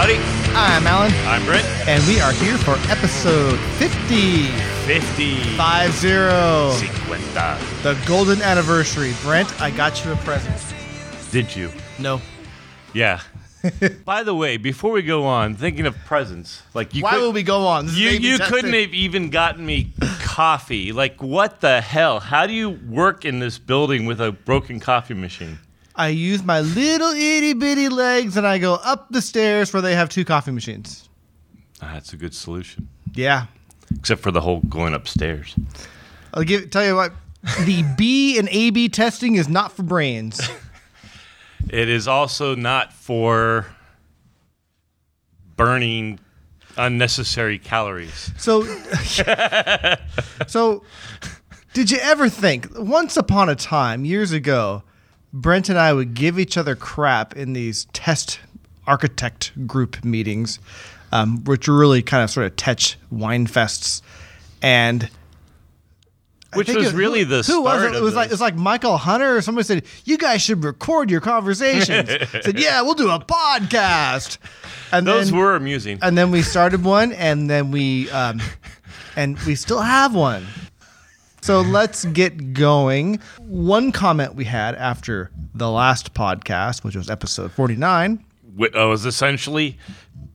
Howdy. I'm Alan, I'm Brent. and we are here for episode 50. 50. 5 0. Cinquenta. The golden anniversary. Brent, I got you a present. Did you? No. Yeah. By the way, before we go on, thinking of presents, like you Why could- will we go on? This you, you testing. couldn't have even gotten me coffee. Like what the hell? How do you work in this building with a broken coffee machine? I use my little itty bitty legs and I go up the stairs where they have two coffee machines. That's a good solution. Yeah. Except for the whole going upstairs. I'll give tell you what. The B and AB testing is not for brains. It is also not for burning unnecessary calories. So, so, did you ever think once upon a time, years ago, Brent and I would give each other crap in these test architect group meetings, um, which were really kind of sort of tech wine fests, and. Which think was really the who was it? It was like it was like Michael Hunter or somebody said you guys should record your conversations. said yeah, we'll do a podcast. And Those then, were amusing. and then we started one, and then we, um, and we still have one. So let's get going. One comment we had after the last podcast, which was episode forty-nine. Wh- uh, was essentially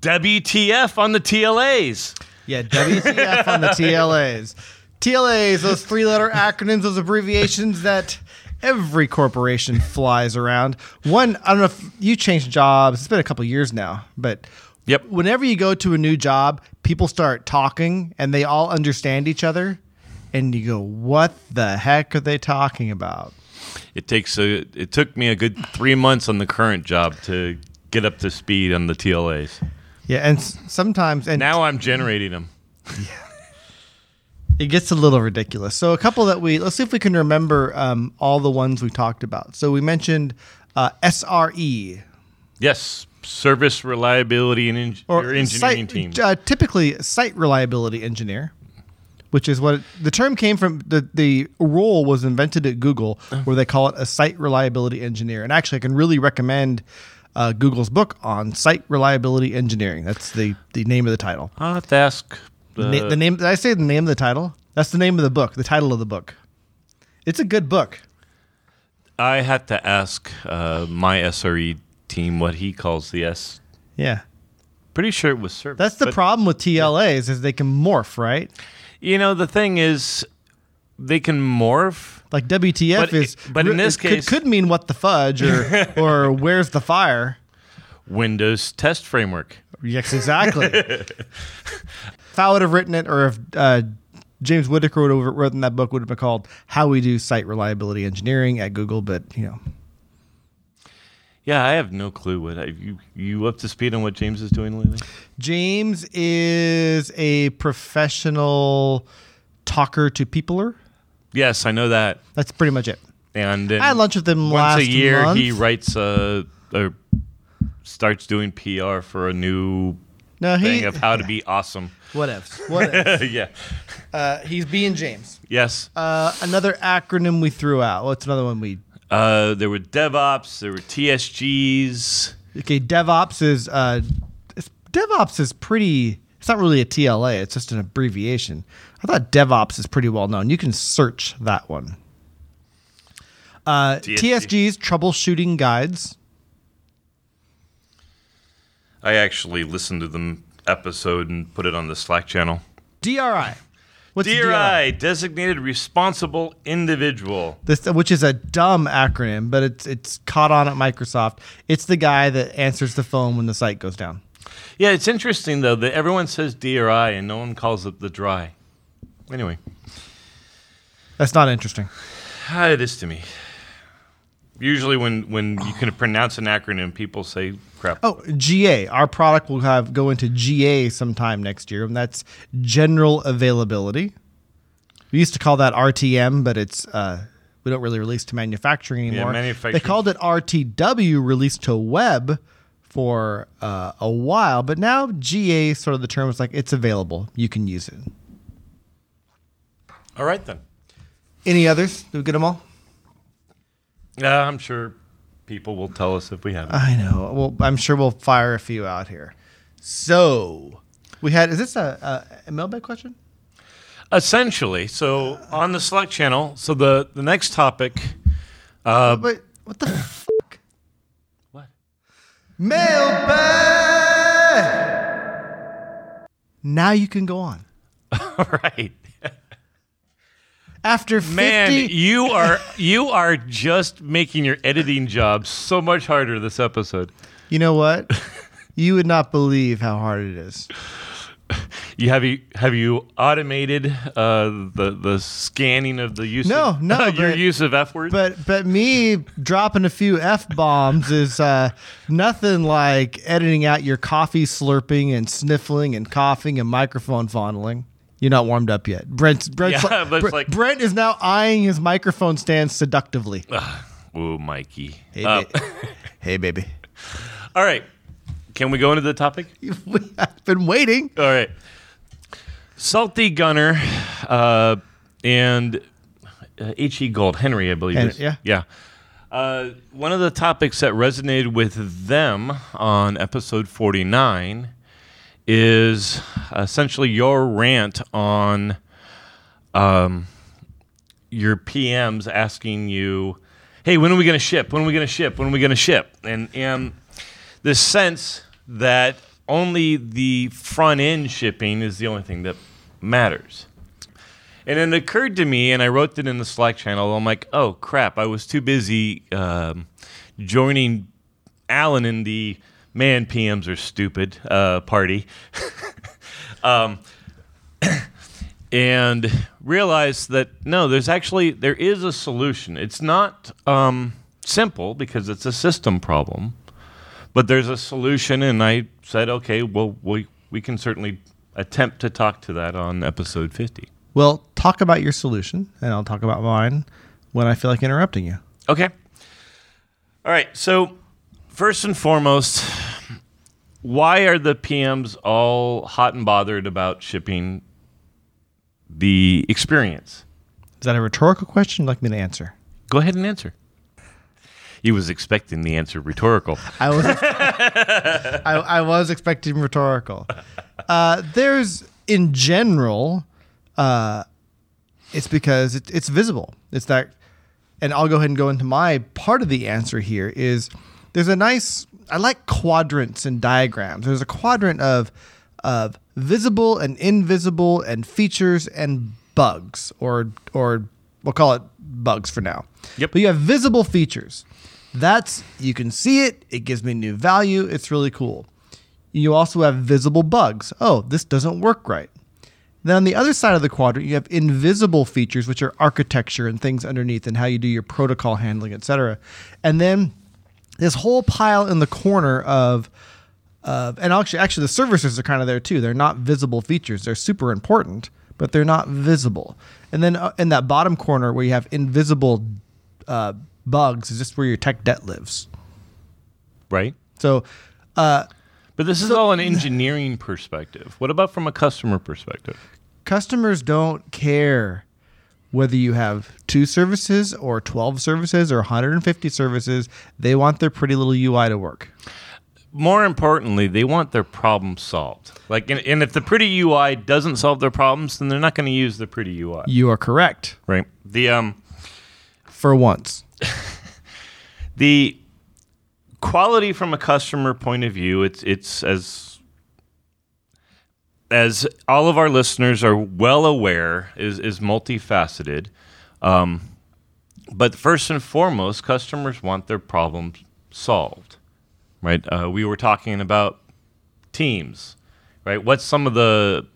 WTF on the TLAs. Yeah, WTF on the TLAs. TLAs, those three-letter acronyms, those abbreviations that every corporation flies around. One, I don't know if you changed jobs. It's been a couple years now, but Yep. whenever you go to a new job, people start talking and they all understand each other, and you go, "What the heck are they talking about?" It takes a. It took me a good three months on the current job to get up to speed on the TLAs. Yeah, and s- sometimes, and Now I'm generating them. Yeah. It gets a little ridiculous. So a couple that we let's see if we can remember um, all the ones we talked about. So we mentioned uh, SRE Yes, service reliability and en- your engineering site, team. Uh, typically, site reliability engineer, which is what the term came from. The the role was invented at Google, Uh-huh. where they call it a site reliability engineer. And actually, I can really recommend uh, Google's book on site reliability engineering. That's the the name of the title. I'll have to ask. The, na- the name. Did I say the name of the title? That's the name of the book. The title of the book. It's a good book. I had to ask uh, my SRE team what he calls the S. Yeah. Pretty sure it was service. That's the but, problem with TLAs is they can morph, right? You know, the thing is, they can morph. Like WTF But is, but in this could, case- could mean what the fudge or or where's the fire. Windows test framework. Yes, exactly. if I would have written it, or if uh, James Whittaker would have written that book, would have been called "How We Do Site Reliability Engineering" at Google. But you know, Yeah, I have no clue what I, you you up to speed on what James is doing lately. James is a professional talker to peopler. Yes, I know that. That's pretty much it. And I had lunch with him once last a year. month. He writes a or starts doing PR for a new No, he thing of how to be awesome. what ifs. What yeah. uh, he's being James. Yes. Uh, another acronym we threw out. What's another one we? Uh, there were DevOps. There were TSGs. Okay, DevOps is uh, it's, DevOps is pretty. It's not really a TLA. It's just an abbreviation. I thought DevOps is pretty well known. You can search that one. Uh, TSG. TSGs troubleshooting guides. I actually listened to the episode and put it on the Slack channel. DRI. What's DRI, designated responsible individual. This, which is a dumb acronym, but it's it's caught on at Microsoft. It's the guy that answers the phone when the site goes down. Yeah, it's interesting though that everyone says DRI and no one calls it the dry. Anyway, That's not interesting. ah, it is to me. Usually, when when you can pronounce an acronym, people say crap. Oh, GA. Our product will have go into GA sometime next year, and that's general availability. We used to call that RTM, but it's uh, we don't really release to manufacturing anymore. Yeah, manufacturing- They called it RTW, released to web for uh, a while, but now GA sort of the term is like it's available. You can use it. All right then. Any others? Did we get them all? Yeah, I'm sure people will tell us if we haven't. I know. Well, I'm sure we'll fire a few out here. So we had. Is this a, a, a mailbag question? Essentially, so on the Slack channel, so the the next topic. Uh, Wait, what the fuck? what? Mailbag. Now you can go on. All right, After 50, man, you are you are just making your editing job so much harder this episode. you know what? you would not believe how hard it is. You have you have you automated uh, the the scanning of the use? No, of, no, your but- use of f words. But but me dropping a few f bombs is uh, nothing like editing out your coffee slurping and sniffling and coughing and microphone fondling. You're not warmed up yet. Brent's, Brent's Yeah, like- Brent- like- Brent is now eyeing his microphone stand seductively. oh, Mikey. Hey, Uh, ba- hey, baby. all right, can we go into the topic? We have been waiting. All right. Salty Gunner uh, and uh, H.E. Gold, Henry, I believe. Hen- yeah. Yeah. Uh, one of the topics that resonated with them on episode 49 is essentially your rant on um, your PMs asking you, hey, when are we going to ship? When are we going to ship? When are we going to ship? And, and this sense that only the front end shipping is the only thing that matters. And it occurred to me, and I wrote it in the Slack channel. I'm like, oh crap, I was too busy um, joining Alan in the man PMs are stupid uh, party. um, and realize that no, there's actually there is a solution. It's not um, simple because it's a system problem, but there's a solution. And I said, okay, well, we we can certainly attempt to talk to that on episode 50. Well, talk about your solution, and I'll talk about mine when I feel like interrupting you. Okay. All right. So, first and foremost, why are the PMs all hot and bothered about shipping the experience? Is that a rhetorical question you'd like me to answer? Go ahead and answer. He was expecting the answer rhetorical. I was I, I was expecting rhetorical. Uh, there's in general, uh, it's because it, it's visible. It's that, and I'll go ahead and go into my part of the answer here. Is there's a nice I like quadrants and diagrams. There's a quadrant of of visible and invisible and features and bugs, or or we'll call it bugs for now. Yep. But you have visible features. That's you can see it. It gives me new value. It's really cool. You also have visible bugs. Oh, this doesn't work right. Then on the other side of the quadrant, you have invisible features, which are architecture and things underneath, and how you do your protocol handling, etc. And then this whole pile in the corner of of and actually actually the services are kind of there too. They're not visible features. They're super important, but they're not visible. And then uh, in that bottom corner where you have invisible uh, bugs is just where your tech debt lives. Right? So uh, But this is all an engineering perspective. What about from a customer perspective? customers don't care whether you have two services or 12 services or 150 services. They want their pretty little UI to work. More importantly, they want their problem solved. Like, and, and if the pretty UI doesn't solve their problems, then they're not going to use the pretty UI. You are correct Right? The um, for once. the quality from a customer point of view it's it's as as all of our listeners are well aware is is multifaceted um, but first and foremost customers want their problems solved right? Uh, we were talking about teams right? What's some of the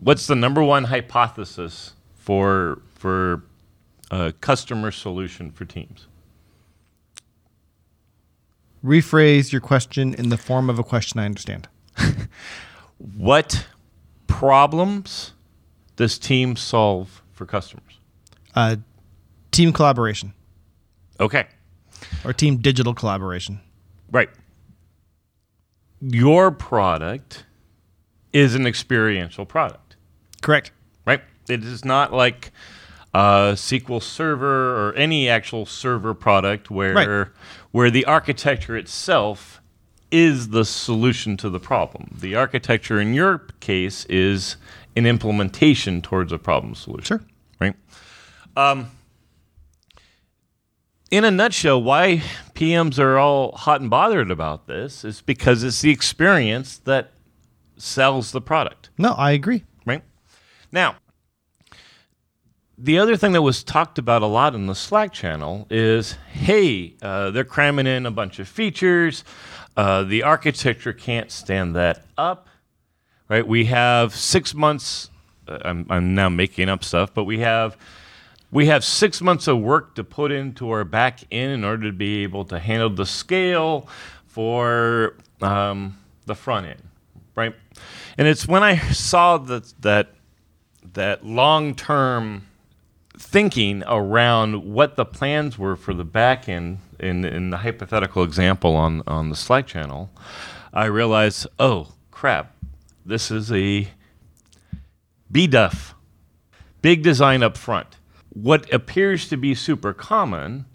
what's the number one hypothesis for for a customer solution for teams? Rephrase your question in the form of a question I understand. What problems does team solve for customers? Uh, team collaboration Okay, or team digital collaboration. right. Your product is an experiential product, Correct. right? It is not like a SQL Server or any actual server product where Right. where the architecture itself is the solution to the problem. The architecture in your case is an implementation towards a problem solution. Sure. Right. Um, in a nutshell, why PMs are all hot and bothered about this is because it's the experience that sells the product. No, I agree. Right. Now, the other thing that was talked about a lot in the Slack channel is hey, uh, they're cramming in a bunch of features. Uh, the architecture can't stand that up. Right. We have six months. Uh, I'm, I'm now making up stuff, but we have we have six months of work to put into our back end in order to be able to handle the scale for um, the front end, right? And it's when I saw that that that long term thinking around what the plans were for the back end in, in the hypothetical example on, on the Slack channel, I realized, oh crap, this is a BDUF, big design up front. What appears to be super common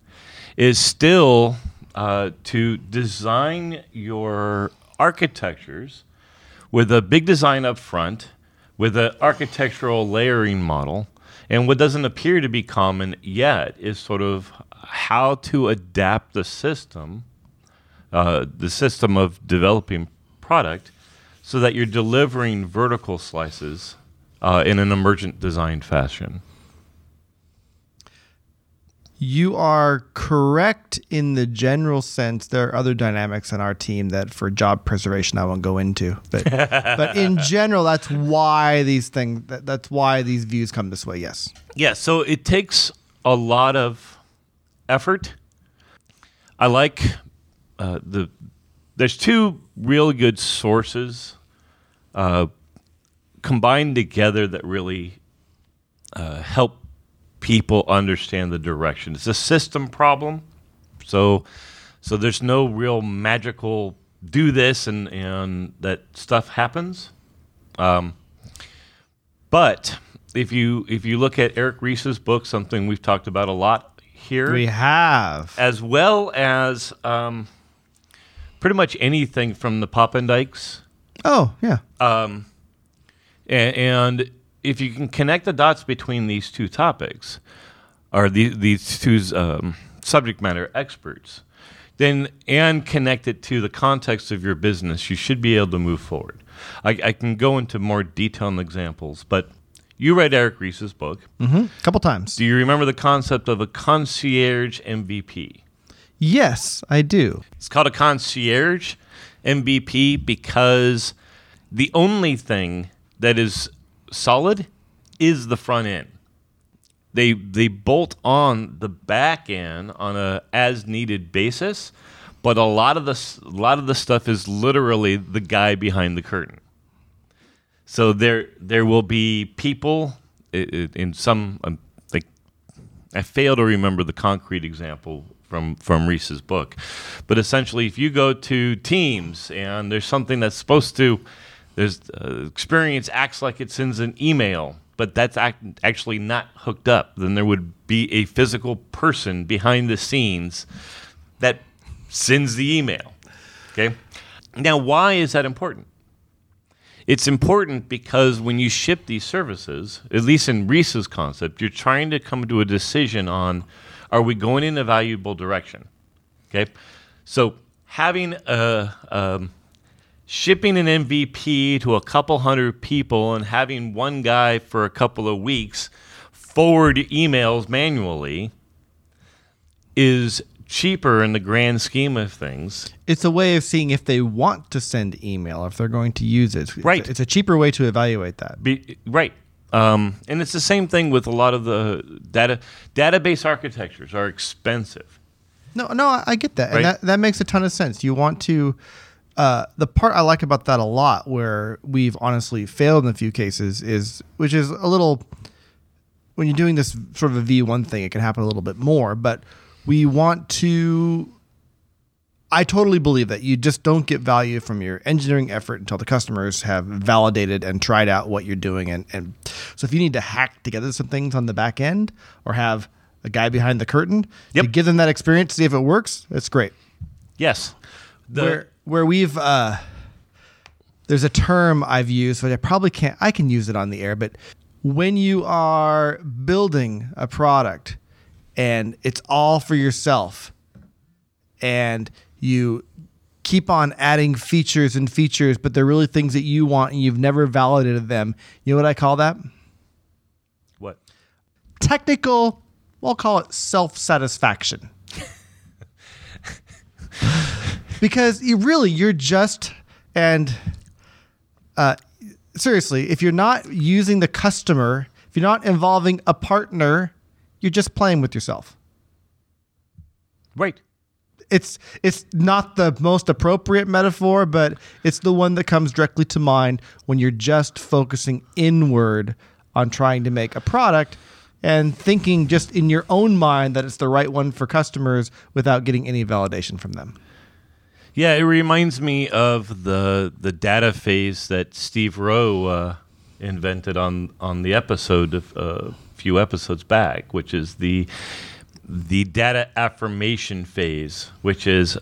is still uh, to design your architectures with a big design up front, with an architectural layering model. And what doesn't appear to be common yet is sort of how to adapt the system, uh, the system of developing product, so that you're delivering vertical slices uh, in an emergent design fashion. You are correct in the general sense. There are other dynamics in our team that, for job preservation, I won't go into. But, but in general, that's why these things. That, that's why these views come this way. Yes. Yeah. So it takes a lot of effort. I like uh, the. There's two really good sources uh, combined together that really uh, help people understand the direction. It's a system problem, so so there's no real magical do this and and that stuff happens. Um, but if you if you look at Eric Ries's book, something we've talked about a lot here, We have. as well as um, pretty much anything from the Poppendiecks. Oh, yeah. Um, a- and if you can connect the dots between these two topics, or the, these two um, subject matter experts, then and connect it to the context of your business, you should be able to move forward. I, I can go into more detailed examples, but you read Eric Ries's book. A couple times. Do you remember the concept of a concierge MVP? Yes, I do. It's called a concierge MVP because the only thing that is solid is the front end. They they bolt on the back end on a as needed basis, but a lot of the a lot of the stuff is literally the guy behind the curtain. So there there will be people in some um, like I fail to remember the concrete example from from Ries's book, but essentially, if you go to Teams and there's something that's supposed to, there's uh, experience acts like it sends an email, but that's act, actually not hooked up. Then there would be a physical person behind the scenes that sends the email. Okay, now why is that important? It's important because when you ship these services, at least in Ries's concept, you're trying to come to a decision on are we going in a valuable direction? Okay. So having a um, shipping an MVP to a couple hundred people and having one guy for a couple of weeks forward emails manually is cheaper in the grand scheme of things It's a way of seeing if they want to send email, if they're going to use it. Right. It's a cheaper way to evaluate that. Be, right. Um, and it's the same thing with a lot of the data database architectures are expensive. No, no, I, get that, Right. and that that makes a ton of sense. You want to. Uh, the part I like about that a lot, where we've honestly failed in a few cases, is which is a little when you're doing this sort of a V1 thing, it can happen a little bit more. But we want to. I totally believe that you just don't get value from your engineering effort until the customers have validated and tried out what you're doing. And, and so if you need to hack together some things on the back end or have a guy behind the curtain to Yep. give them that experience, see if it works, that's great. Yes. The, Where- where we've uh, there's a term I've used, but I probably can't. I can use it on the air, but when you are building a product and it's all for yourself, and you keep on adding features and features, but they're really things that you want and you've never validated them. You know what I call that? What? Technical, we'll call it self satisfaction. because you really, you're just, and uh, seriously, if you're not using the customer, if you're not involving a partner, you're just playing with yourself. Right. It's it's not the most appropriate metaphor, but it's the one that comes directly to mind when you're just focusing inward on trying to make a product and thinking just in your own mind that it's the right one for customers without getting any validation from them. Yeah, it reminds me of the the data phase that Steve Rowe uh, invented on on the episode of, uh, a few episodes back, which is the the data affirmation phase, which is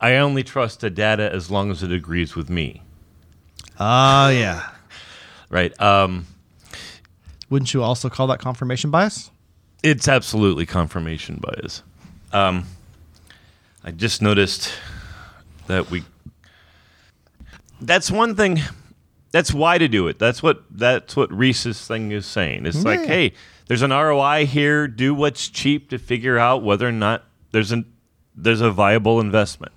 I only trust the data as long as it agrees with me. Oh yeah. Right. Um, Wouldn't you also call that confirmation bias? it's absolutely confirmation bias. Um, I just noticed that we. That's one thing. That's why to do it. That's what that's what Ries's thing is saying. It's like, hey, there's an ROI here. Do what's cheap to figure out whether or not there's an there's a viable investment.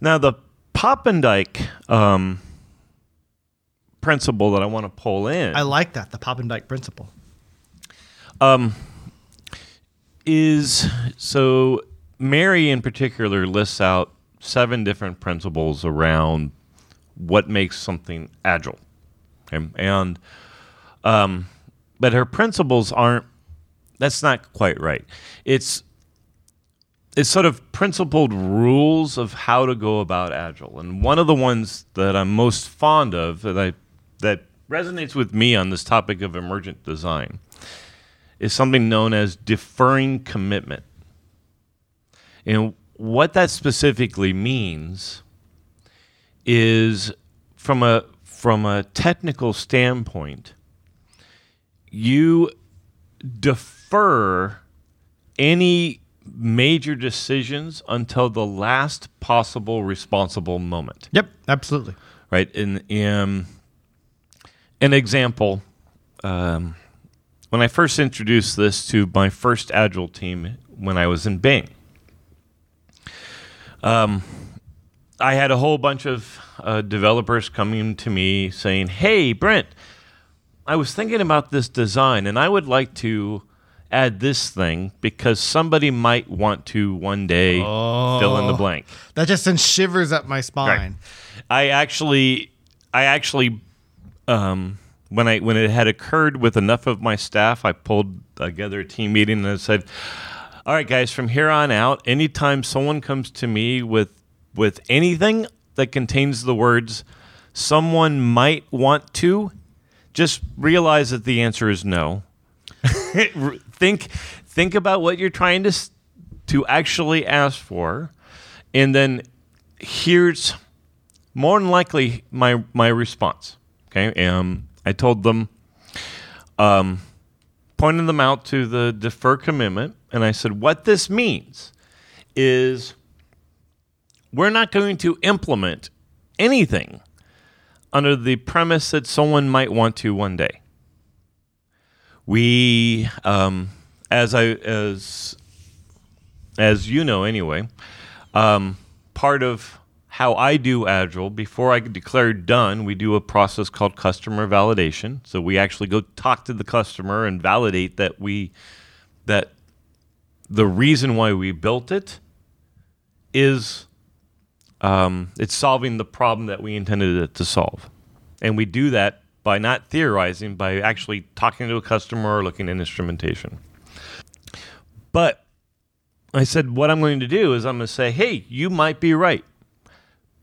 Now the Poppendieck um, principle that I want to pull in. I like that, the Poppendieck principle. um, is so Mary in particular lists out seven different principles around what makes something agile, okay? and um, but her principles aren't. That's not quite right. It's it's sort of principled rules of how to go about agile, and one of the ones that I'm most fond of that I that resonates with me on this topic of emergent design is something known as deferring commitment. And what that specifically means is from a from a technical standpoint, you defer any major decisions until the last possible responsible moment Yep, absolutely. right? In, in an example, um, when I first introduced this to my first Agile team when I was in Bing, um, I had a whole bunch of uh, developers coming to me saying, "Hey, Brent, I was thinking about this design, and I would like to." Add this thing because somebody might want to one day fill in the Oh. blank. That just sends shivers up my spine. I actually, I actually, um, when I when it had occurred with enough of my staff, I pulled together a team meeting and I said, "All right, guys, from here on out, anytime someone comes to me with with anything that contains the words someone might want to, just realize that the answer is no. think think about what you're trying to to actually ask for, and then here's more than likely my my response. Okay, um, I told them, um, pointed them out to the defer commitment, and I said, what this means is we're not going to implement anything under the premise that someone might want to one day. We, um, as I as as you know anyway, um, part of how I do Agile, before I declare done, we do a process called customer validation. So we actually go talk to the customer and validate that we that the reason why we built it is um, it's solving the problem that we intended it to solve, and we do that by not theorizing, by actually talking to a customer or looking at instrumentation. But I said, what I'm going to do is I'm going to say, hey, you might be right,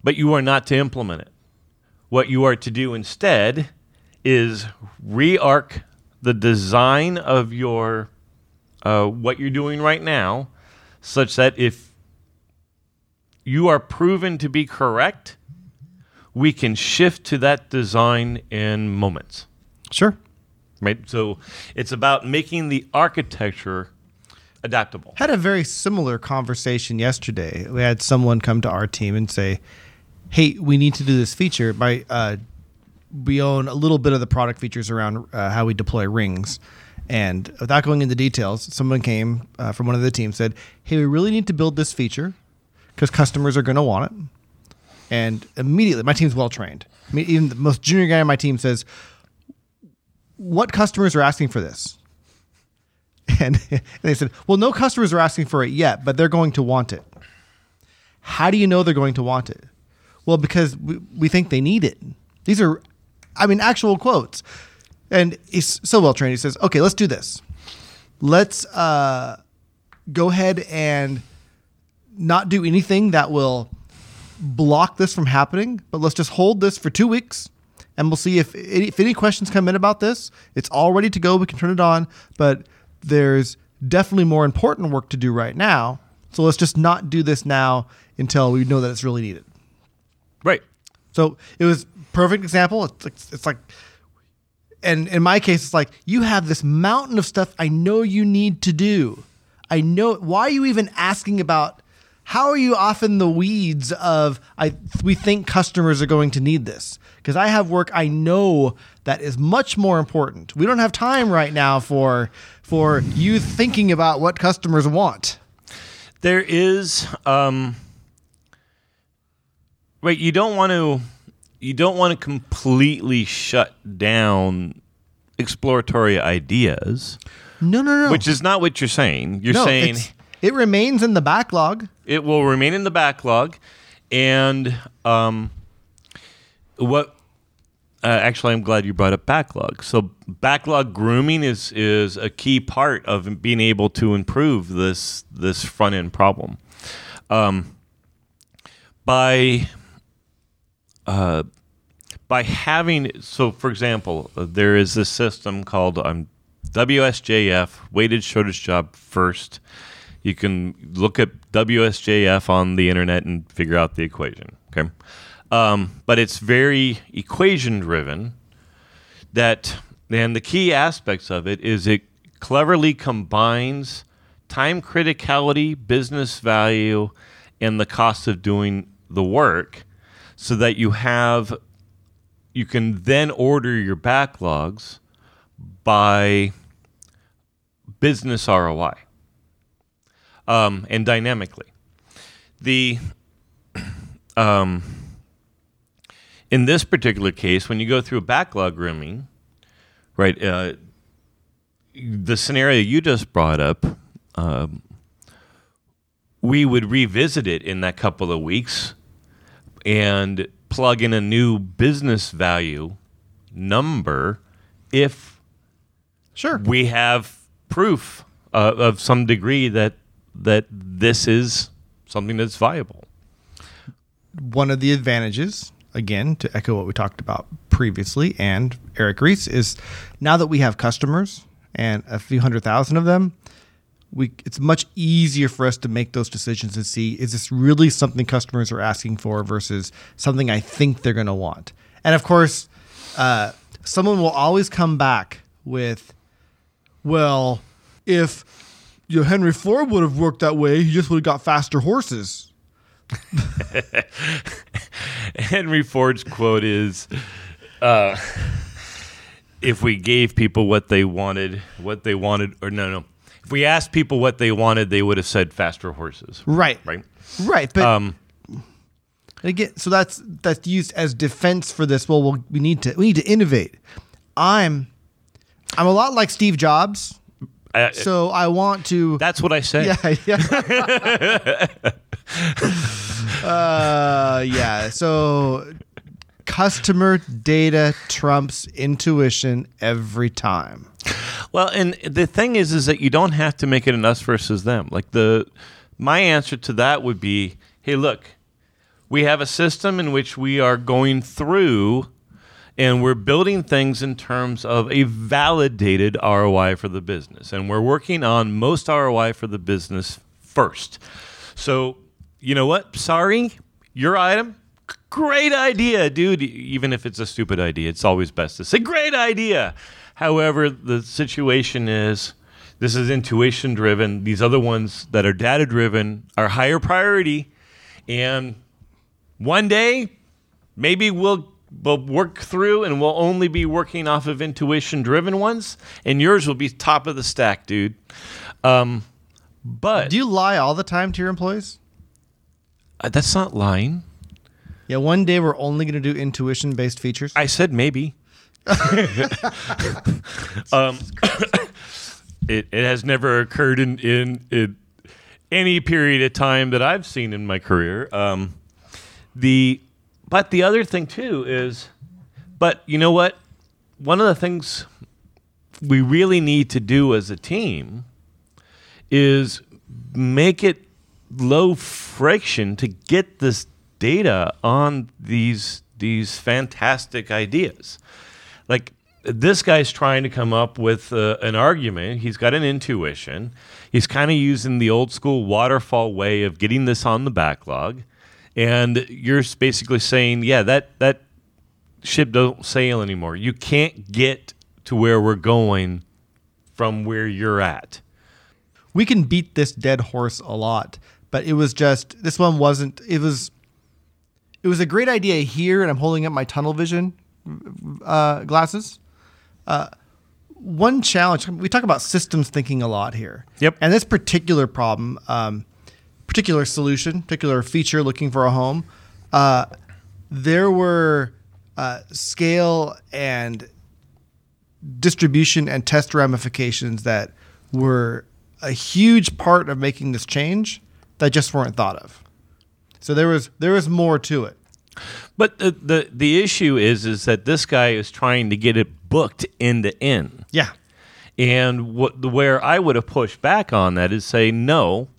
but you are not to implement it. What you are to do instead is re-arc the design of your uh, what you're doing right now, such that if you are proven to be correct, we can shift to that design in moments. Sure. Right? So it's about making the architecture adaptable. Had a very similar conversation yesterday. We had someone come to our team and say, "Hey, we need to do this feature. Uh, we own a little bit of the product features around uh, how we deploy rings." And without going into details, someone came uh, from one of the teams said, "Hey, we really need to build this feature because customers are going to want it." And immediately, my team's well trained. I mean, even the most junior guy on my team says, "What customers are asking for this?" And, and they said, "Well, no customers are asking for it yet, but they're going to want it." How do you know they're going to want it? Well, because we, we think they need it. These are, I mean, actual quotes. And he's so well trained. He says, "Okay, let's do this. Let's uh, go ahead and not do anything that will block this from happening, but let's just hold this for two weeks." And we'll see if if any questions come in about this. It's all ready to go. We can turn it on, but there's definitely more important work to do right now. So let's just not do this now until we know that it's really needed. Right. So it was perfect example. It's like, it's like, and in my case, it's like you have this mountain of stuff I know you need to do. I know why are you even asking about? How are you off in the weeds of I? We think customers are going to need this because I have work I know that is much more important. We don't have time right now for for you thinking about what customers want. There is um right, you don't want to you don't want to completely shut down exploratory ideas, No, no, no. which is not what you're saying. You're no, saying it remains in the backlog. it will remain in the backlog and um what uh, actually i'm glad you brought up backlog so backlog grooming is is a key part of being able to improve this this front end problem um, by uh, by having so for example there is this system called um, WSJF weighted shortest job first. You can look at WSJF on the internet and figure out the equation okay? Um, but it's very equation driven that and the key aspects of it is it cleverly combines time criticality business value and the cost of doing the work so that you have you can then order your backlogs by business ROI um, and dynamically. The um, in this particular case, when you go through backlog grooming, right, uh, the scenario you just brought up, um, we would revisit it in that couple of weeks and plug in a new business value number if Sure. we have proof uh, of some degree that that this is something that's viable. one of the advantages, again, to echo what we talked about previously and Eric Ries, is now that we have customers and a few hundred thousand of them, we it's much easier for us to make those decisions and see is this really something customers are asking for versus something I think they're going to want. And of course, uh, someone will always come back with, well, if you know, Henry Ford would have worked that way, he just would have got faster horses. Henry Ford's quote is, uh, "If we gave people what they wanted, what they wanted, or no, no, if we asked people what they wanted, they would have said faster horses." Right. Right. Right. But Um, again, so that's that's used as defense for this. Well, well, we need to we need to innovate. I'm I'm a lot like Steve Jobs, I- so I want to. that's what I say. yeah, yeah. uh, yeah. So customer data trumps intuition every time. Well, and the thing is, is that you don't have to make it an us versus them. Like the, my answer to that would be, hey, look, we have a system in which we are going through, and we're building things in terms of a validated ROI for the business, and we're working on most ROI for the business first. So you know what? Sorry, your item. Great idea, dude. Even if it's a stupid idea, it's always best to say great idea. However, the situation is this is intuition driven. These other ones that are data driven are higher priority. And one day, maybe we'll we'll work through and we'll only be working off of intuition driven ones and yours will be top of the stack dude um, but Do you lie all the time to your employees? uh, that's not lying Yeah, one day we're only going to do intuition based features. i said maybe. Um, it, it has never occurred in, in, in any period of time that i've seen in my career. Um, the but the other thing too is but you know what? One of the things we really need to do as a team is make it low friction to get this data on these these fantastic ideas. Like this guy's trying to come up with uh, an argument. He's got an intuition. He's kind of using the old school waterfall way of getting this on the backlog. And you're basically saying yeah that that ship don't sail anymore. You can't get to where we're going from where you're at. We can beat this dead horse a lot, but it was just this one wasn't. It was it was a great idea here, and I'm holding up my tunnel vision uh, glasses. Uh, one challenge we talk about systems thinking a lot here. Yep. And this particular problem, um, particular solution, particular feature, looking for a home, uh, there were uh, scale and distribution and test ramifications that were a huge part of making this change that just weren't thought of. So there was there was more to it. But the, the the issue is is that this guy is trying to get it booked end to end. Yeah. And what the where I would have pushed back on that is say no,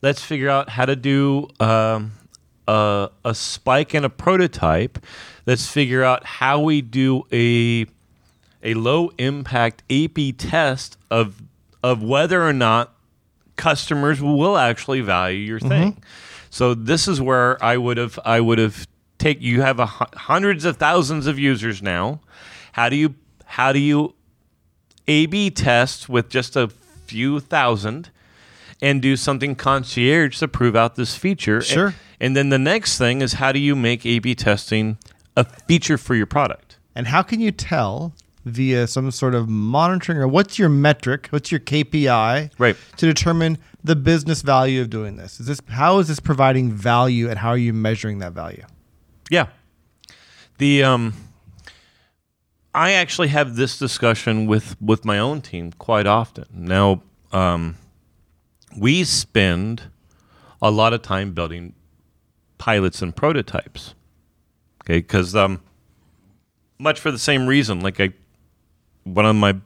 let's figure out how to do um, a, a spike and a prototype. Let's figure out how we do a a low impact A/B test of of whether or not customers will actually value your thing. So this is where I would have I would have take you have a, hundreds of thousands of users now. How do you how do you A/B test with just a few thousand and do something concierge to prove out this feature? Sure. And, and then the next thing is how do you make A/B testing a feature for your product? And how can you tell via some sort of monitoring or what's your metric, what's your KPI Right. to determine the business value of doing this? Is this how is this providing value and how are you measuring that value? Yeah. The um I actually have this discussion with with my own team quite often. Now, um we spend a lot of time building pilots and prototypes. Okay, cuz um much for the same reason like I one of my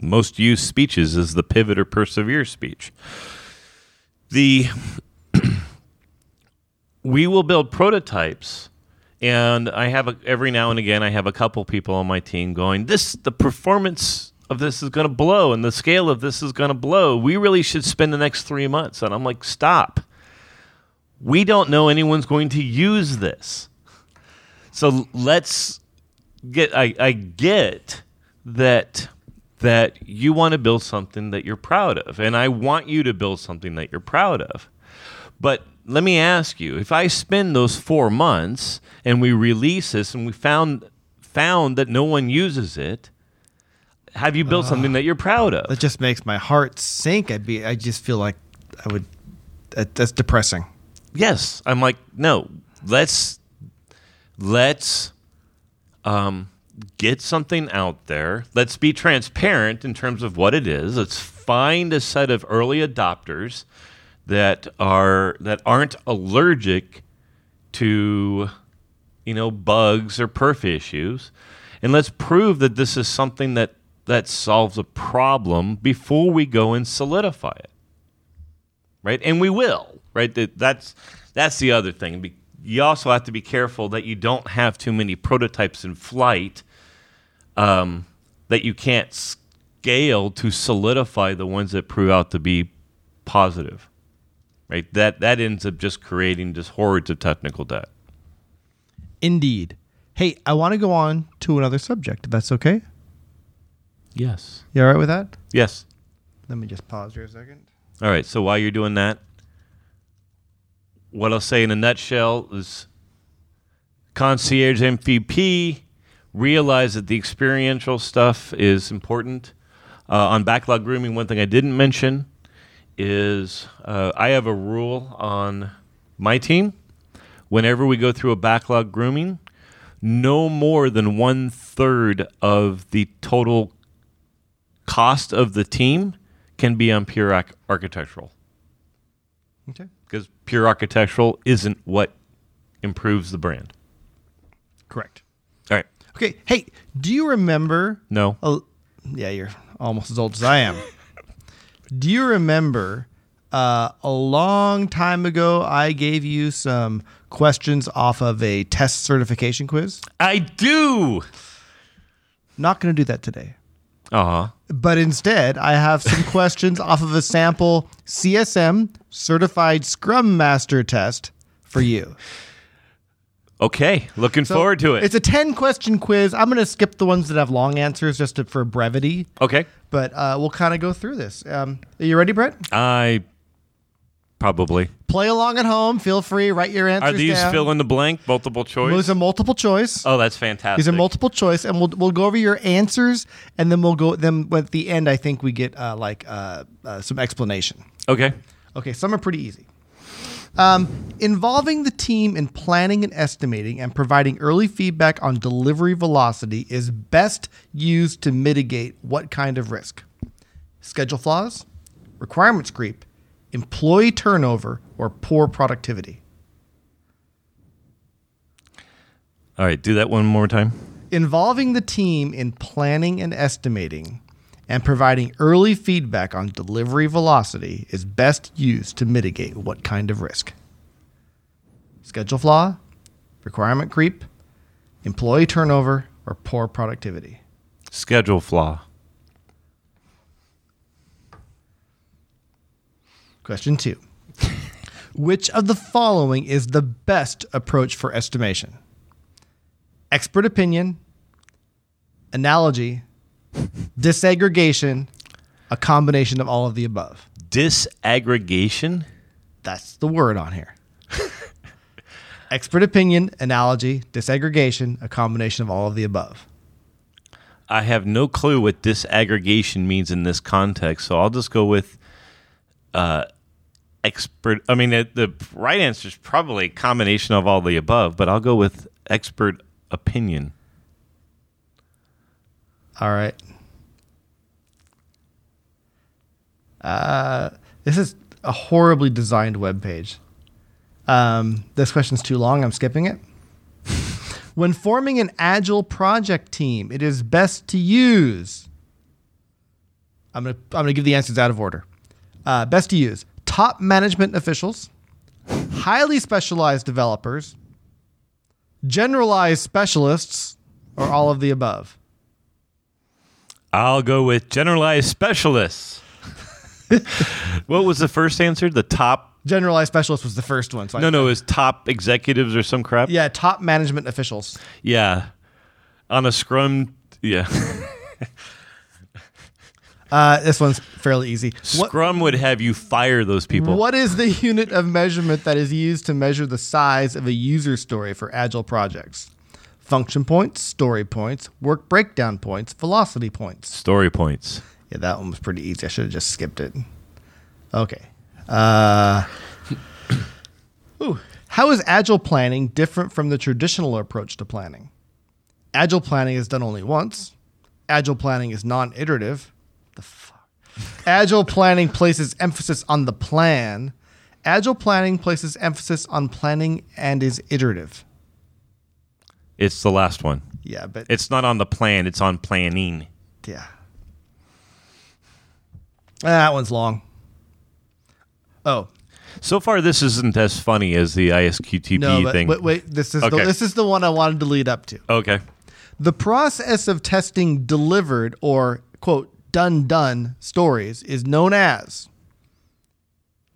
most used speeches is the pivot or persevere speech. The we will build prototypes and i have a, every now and again i have a couple people on my team going this the performance of this is going to blow and the scale of this is going to blow. We really should spend the next three months. And i'm like stop. We don't know anyone's going to use this. So let's get i, I get that that you want to build something that you're proud of and i want you to build something that you're proud of but let me ask you, if I spend those four months and we release this and we found found that no one uses it, have you built something that you're proud of? That just makes my heart sink. I'd be I just feel like I would that, that's depressing. Yes. I'm like, no, let's let's um, get something out there. Let's be transparent in terms of what it is. Let's find a set of early adopters that are that aren't allergic to you know bugs or perf issues. And let's prove that this is something that that solves a problem before we go and solidify it. Right? And we will right? That, that's that's the other thing. You also have to be careful that you don't have too many prototypes in flight um, that you can't scale to solidify the ones that prove out to be positive right? That that ends up just creating just hordes of technical debt. Indeed. Hey, I want to go on to another subject. If that's okay. Yes. You all right with that? Yes. Let me just pause here a second. All right. So while you're doing that, what I'll say in a nutshell is concierge MVP realize that the experiential stuff is important. Uh, on backlog grooming, one thing I didn't mention is uh, I have a rule on my team. Whenever we go through a backlog grooming, no more than one third of the total cost of the team can be on pure arch- architectural Okay. because pure architectural isn't what improves the brand. Correct. Okay. Hey, do you remember? No. Oh, yeah, you're almost as old as I am. do you remember uh, a long time ago I gave you some questions off of a test certification quiz? I do. Not going to do that today. Uh huh. But instead, I have some questions off of a sample CSM certified Scrum Master test for you. Okay. Looking So forward to it. It's a 10 question quiz. I'm going to skip the ones that have long answers just to, for brevity, okay. but uh, we'll kind of go through this. Um, are you ready, Brett? I probably. Play along at home. Feel free. Write your answers Are these down. fill in the blank, multiple choice? These are multiple choice. oh, that's fantastic. These are multiple choice, and we'll we'll go over your answers, and then we'll go. Then at the end, I think we get uh, like uh, uh, some explanation. Okay. Okay, some are pretty easy. Um, involving the team in planning and estimating and providing early feedback on delivery velocity is best used to mitigate what kind of risk? Schedule flaws, requirements creep, employee turnover, or poor productivity. All right. Do that one more time. Involving the team in planning and estimating and providing early feedback on delivery velocity is best used to mitigate what kind of risk? Schedule flaw, requirement creep, employee turnover, or poor productivity? Schedule flaw. Question two Which of the following is the best approach for estimation? Expert opinion, analogy, disaggregation, a combination of all of the above. Disaggregation. That's the word on here. Expert opinion, analogy, disaggregation, a combination of all of the above. I have no clue what disaggregation means in this context, so I'll just go with uh, expert. I mean, the, the right answer is probably a combination of all the above, but I'll go with expert opinion. All right. Uh, this is a horribly designed web page. Um, this question's too long. I'm skipping it. when forming an agile project team, it is best to use. I'm gonna I'm gonna give the answers out of order. Uh, best to use top management officials, highly specialized developers, generalized specialists, or all of the above. I'll go with generalized specialists. what was the first answer? The top? Generalized specialist was the first one. So I- No, no, it was top executives or some crap. Yeah, top management officials. Yeah. On a scrum. Yeah. Uh, this one's fairly easy. What, Scrum would have you fire those people. what is the unit of measurement that is used to measure the size of a user story for agile projects? Function points, story points, work breakdown points, velocity points. Story points. Yeah, that one was pretty easy. I should have just skipped it. Okay. Uh, ooh. How is agile planning different from the traditional approach to planning? Agile planning is done only once. Agile planning is non-iterative. The fuck. Agile planning places emphasis on the plan. Agile planning places emphasis on planning and is iterative. It's the last one. Yeah, but It's not on the plan, it's on planning. yeah. Ah, that one's long. Oh, So far, this isn't as funny as the ISQTP no, but thing. wait, wait, this is the, this is the one I wanted to lead up to. okay. The process of testing delivered or quote done done stories is known as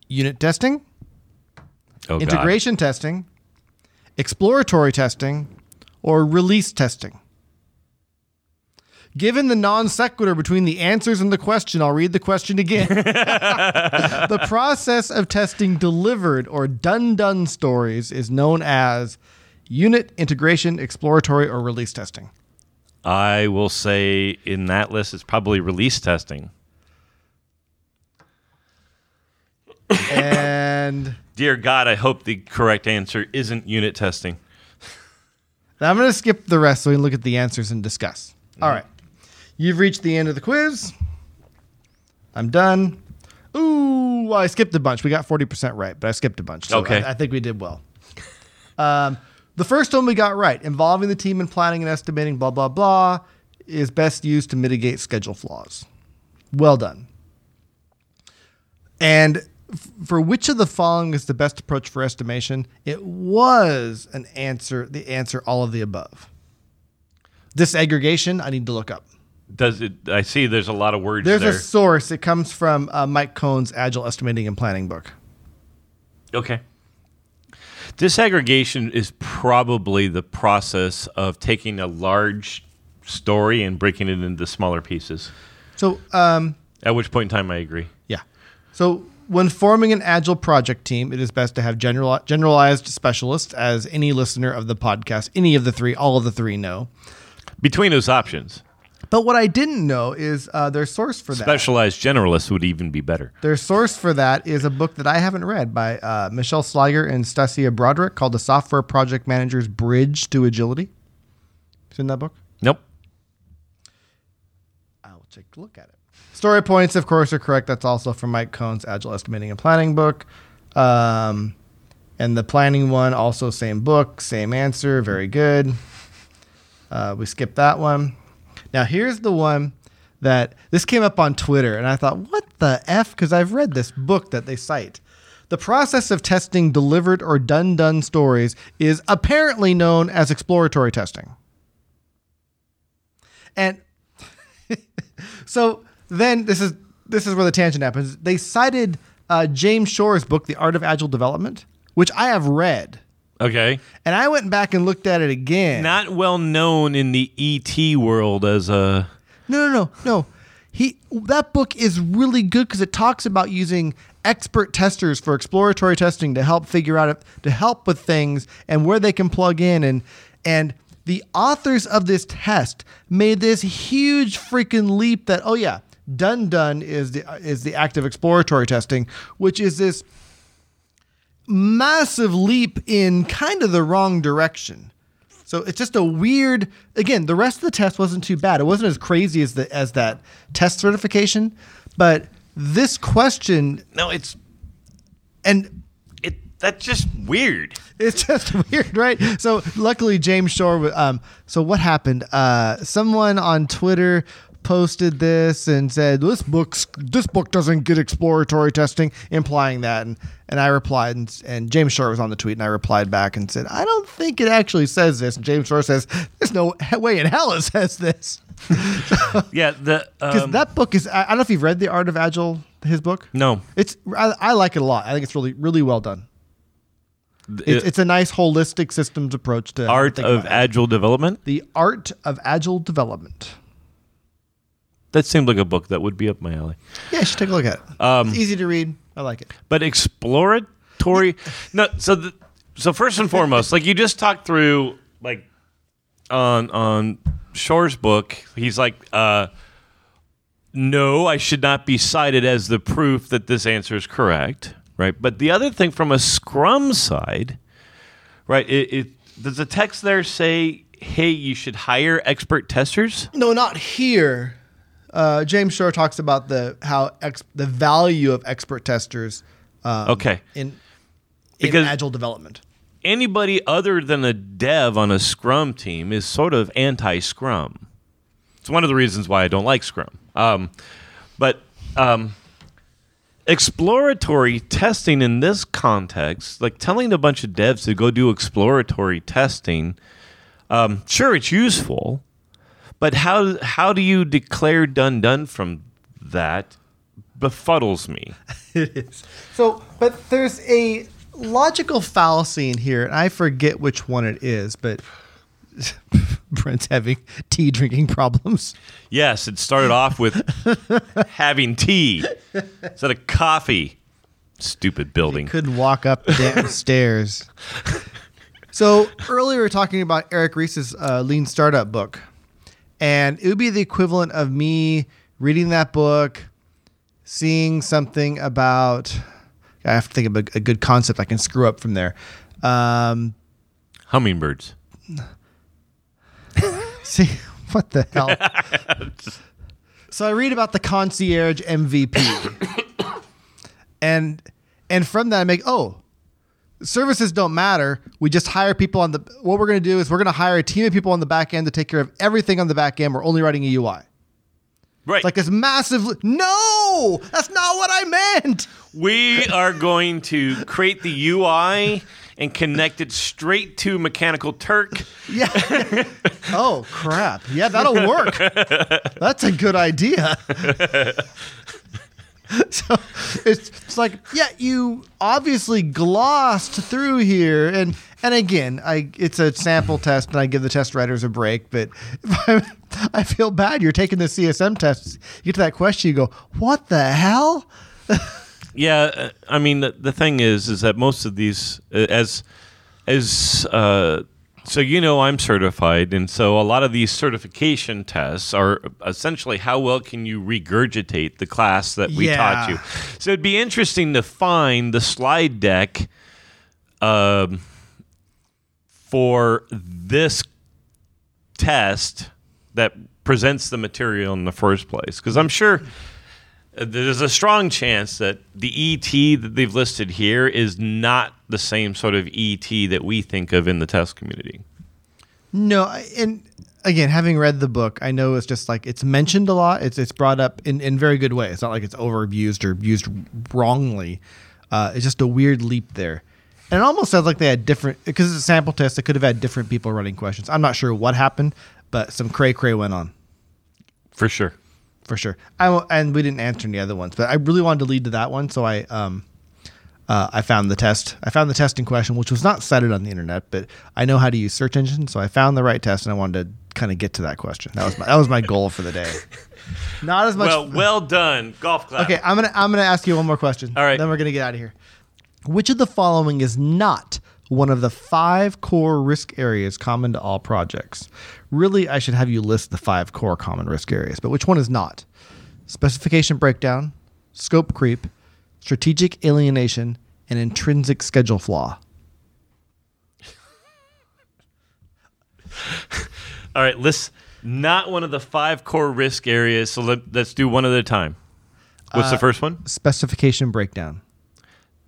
unit testing, Oh, God. integration testing, exploratory testing, or release testing. Given the non sequitur between the answers and the question, I'll read the question again. the process of testing delivered or done done stories is known as unit, integration, exploratory, or release testing. I will say in that list, it's probably release testing. And Dear God, I hope the correct answer isn't unit testing. Now I'm going to skip the rest so we can look at the answers and discuss. All right. You've reached the end of the quiz. I'm done. Ooh, well, I skipped a bunch. We got 40% right, but I skipped a bunch. So Okay. I, I think we did well. Um, the first one we got right, involving the team in planning and estimating, blah, blah, blah, is best used to mitigate schedule flaws. Well done. And for which of the following is the best approach for estimation? It was an answer, the answer, all of the above. Disaggregation, I need to look up. Does it? I see. There's a lot of words There's there. a source. It comes from uh, Mike Cohn's Agile Estimating and Planning book. Okay. Disaggregation is probably the process of taking a large story and breaking it into smaller pieces. So, um, At which point in time I agree. yeah. So, when forming an Agile project team, it is best to have general, generalized specialists, as any listener of the podcast, any of the three, all of the three know. Between those options, But what I didn't know is uh, their source for that. specialized generalists would even be better. Their source for that is a book that I haven't read by uh, Michele Sliger and Stacia Broderick called The Software Project Manager's Bridge to Agility. It's in that book? Nope. I'll take a look at it. Story points, of course, are correct. That's also from Mike Cohn's Agile Estimating and Planning book. Um, and the planning one, also same book, same answer. Very good. Uh, we skipped that one. Now, here's the one that this came up on Twitter, and I thought, what the F? Because I've read this book that they cite. The process of testing delivered or done done stories is apparently known as exploratory testing. And so then this is this is where the tangent happens. They cited uh, James Shore's book, The Art of Agile Development, which I have read, Okay. and I went back and looked at it again. Not well known in the ET world as a. No, no, no, no. He that book is really good because it talks about using expert testers for exploratory testing to help figure out to help with things and where they can plug in and and the authors of this test made this huge freaking leap that oh yeah, done done is the is the active exploratory testing, which is this massive leap in kind of the wrong direction. So it's just a weird. Again, the rest of the test wasn't too bad. It wasn't as crazy as the as that test certification, but this question No, it's and it. That's just weird. it's just weird, right? So luckily, James Shore. Um, so what happened? Uh, someone on Twitter posted this and said this book's this book doesn't get exploratory testing, implying that. And and I replied, and, and James Shore was on the tweet, and I replied back and said, I don't think it actually says this. And James Shore says, There's no way in hell it says this. Yeah. The Because um, that book is. I I don't know if you've read The Art of Agile, his book. no. It's I, I like it a lot. I think it's really really well done. It's, it's a nice holistic systems approach to art of agile development. the art of agile development. That seemed like a book that would be up my alley. Yeah, you should take a look at it. Um, it's easy to read. I like it. But exploratory. no. So the, so first and foremost, like you just talked through, like on on Shore's book, he's like, uh, no, I should not be cited as the proof that this answer is correct, right? But the other thing from a Scrum side, right? It, it does the text there say, hey, you should hire expert testers? No, not here. Uh, James Shore talks about the how ex, the value of expert testers. Um, Okay. In in Because- agile development. anybody other than a dev on a Scrum team is sort of anti-Scrum. It's one of the reasons why I don't like Scrum. Um, but um, exploratory testing in this context, like telling a bunch of devs to go do exploratory testing, um, sure, it's useful, but how how do you declare done done from that? Befuddles me. it is. So, but there's a logical fallacy in here, and I forget which one it is, but Brent's having tea drinking problems. Yes, it started off with having tea instead of coffee. Stupid building. Couldn't walk up the damn stairs. So earlier we were talking about Eric Ries's uh, Lean Startup book, and it would be the equivalent of me reading that book, seeing something about. I have to think of a, a good concept I can screw up from there. Um, Hummingbirds. see what the hell? so I read about the concierge MVP, and and from that I make oh services don't matter. We just hire people on the. What we're going to do is we're going to hire a team of people on the back end to take care of everything on the back end. We're only writing a UI. Right. It's like this massive. No, that's not what I meant. we are going to create the UI and connect it straight to Mechanical Turk. Yeah. oh crap. Yeah, that'll work. That's a good idea. so it's, it's like yeah you obviously glossed through here. And and again i it's a sample test and i give the test writers a break but I, I feel bad. You're taking the csm test you get to that question you go what the hell? Yeah, uh, I mean the, the thing is, is that most of these, uh, as as uh, so you know, I'm certified, and so a lot of these certification tests are essentially how well can you regurgitate the class that we taught you. So it'd be interesting to find the slide deck, um, for this test that presents the material in the first place, because I'm sure there's a strong chance that the ET that they've listed here is not the same sort of ET that we think of in the test community. No, and again, having read the book, I know it's just like it's mentioned a lot. It's it's brought up in in very good way. It's not like it's overabused or used wrongly. Uh, it's just a weird leap there, and it almost sounds like they had different because it's a sample test. They could have had different people running questions. I'm not sure what happened, but some cray cray went on For sure. For sure. I w- and we didn't answer any other ones, but I really wanted to lead to that one, so I um. Uh, I found the test. I found the testing question, which was not cited on the internet, but I know how to use search engines, so I found the right test, and I wanted to kind of get to that question. That was my that was my goal for the day. Not as much. Well, well done. Golf clap. okay, I'm gonna I'm gonna ask you one more question. All right. then we're gonna get out of here. Which of the following is not one of the five core risk areas common to all projects? Really, I should have you list the five core common risk areas, but which one is not? Specification breakdown, scope creep, strategic alienation, and intrinsic schedule flaw. All right, list not one of the five core risk areas. So let, let's do one at a time. What's Uh, the first one? Specification breakdown,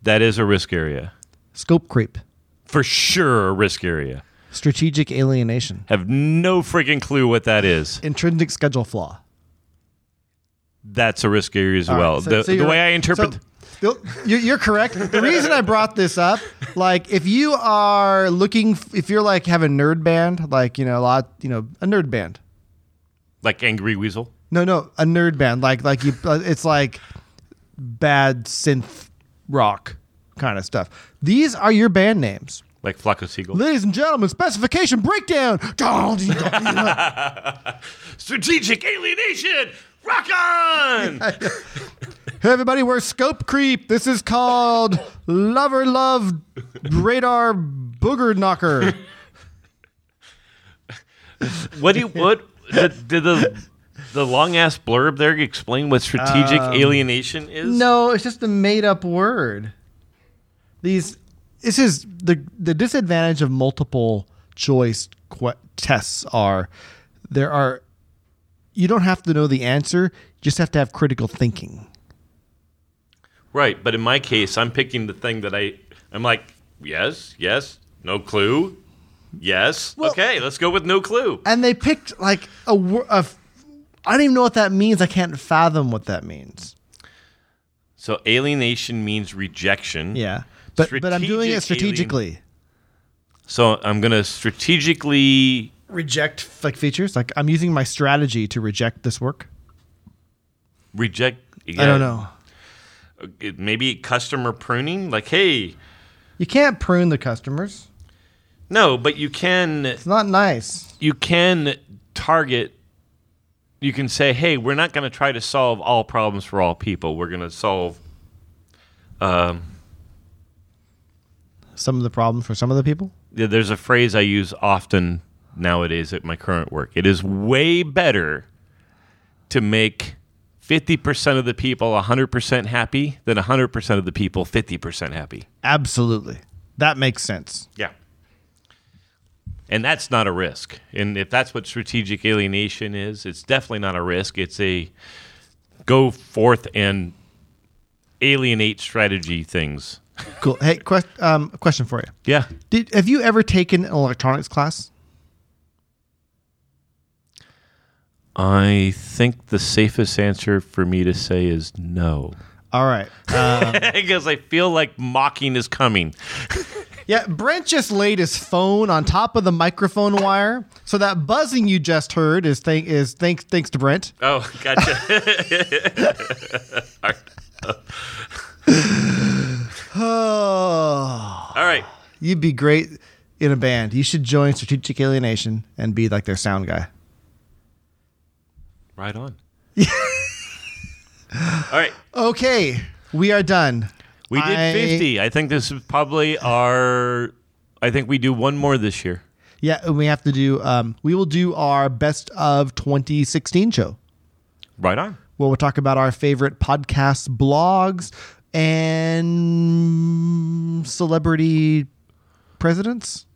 That is a risk area. scope creep, For sure, a risk area. strategic alienation, Have no freaking clue what that is. intrinsic schedule flaw. That's a risk area as All right, well. so- the, so the you're- way I interpret. so- you're, you're correct. The reason I brought this up, like, if you are looking, f- if you're like have a nerd band, like you know a lot, you know a nerd band. like Angry Weasel. No, no, a nerd band. Like, like you, uh, it's like bad synth rock kind of stuff. These are your band names. Like Flock of Seagull. Ladies and gentlemen, specification breakdown. Strategic alienation! Rock on! Hey everybody, we're Scope Creep. This is called Lover Love Radar Booger Knocker. what do you, what, did, did the, the long ass blurb there explain what strategic um, alienation is? No, it's just a made up word. These this is the the disadvantage of multiple choice que- tests are there are you don't have to know the answer, you just have to have critical thinking. Right, but in my case, I'm picking the thing that I, I'm like, yes, yes, no clue. Yes. Well- okay, let's go with no clue. And they picked like a word I don't even know what that means. I can't fathom what that means. So alienation means rejection. Yeah. But but I'm doing it Strategic alien- strategically. So I'm going to strategically Reject like features. Like I'm using my strategy to reject this work. reject. I don't know. maybe customer pruning like hey You can't prune the customers. No, but you can It's not nice. you can target you can say, "Hey, we're not going to try to solve all problems for all people. We're going to solve um Some of the problem for some of the people. yeah, there's a phrase I use often nowadays at my current work. It is way better to make 50% of the people 100% happy than 100% of the people 50% happy. Absolutely. That makes sense. Yeah. And that's not a risk. And if that's what strategic alienation is, it's definitely not a risk. It's a go forth and alienate strategy things. Cool. Hey, quest, um, question for you. Yeah. Did have you ever taken an electronics class? I think the safest answer for me to say is no. All right. Um, because I feel like mocking is coming. yeah, Brent just laid his phone on top of the microphone wire, so that buzzing you just heard is thank is thanks thanks to Brent. Oh, gotcha. Oh, All right. you'd be great in a band. You should join Strategic Alienation and be like their sound guy. Right on. All right. Okay, we are done. We did I- 50. I think this is probably our. I think we do one more this year. Yeah, and we have to do. Um, we will do our best of 2016 show. Right on. where we'll talk about our favorite podcasts, blogs, and celebrity presidents.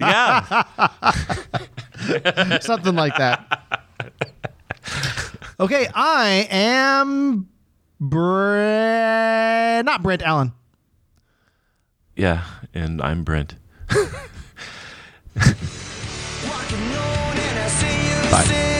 Yeah. Something like that. Okay, I am Brent, not Brent Allen. yeah. And I'm Brent. Walking on and I see you Bye. sing.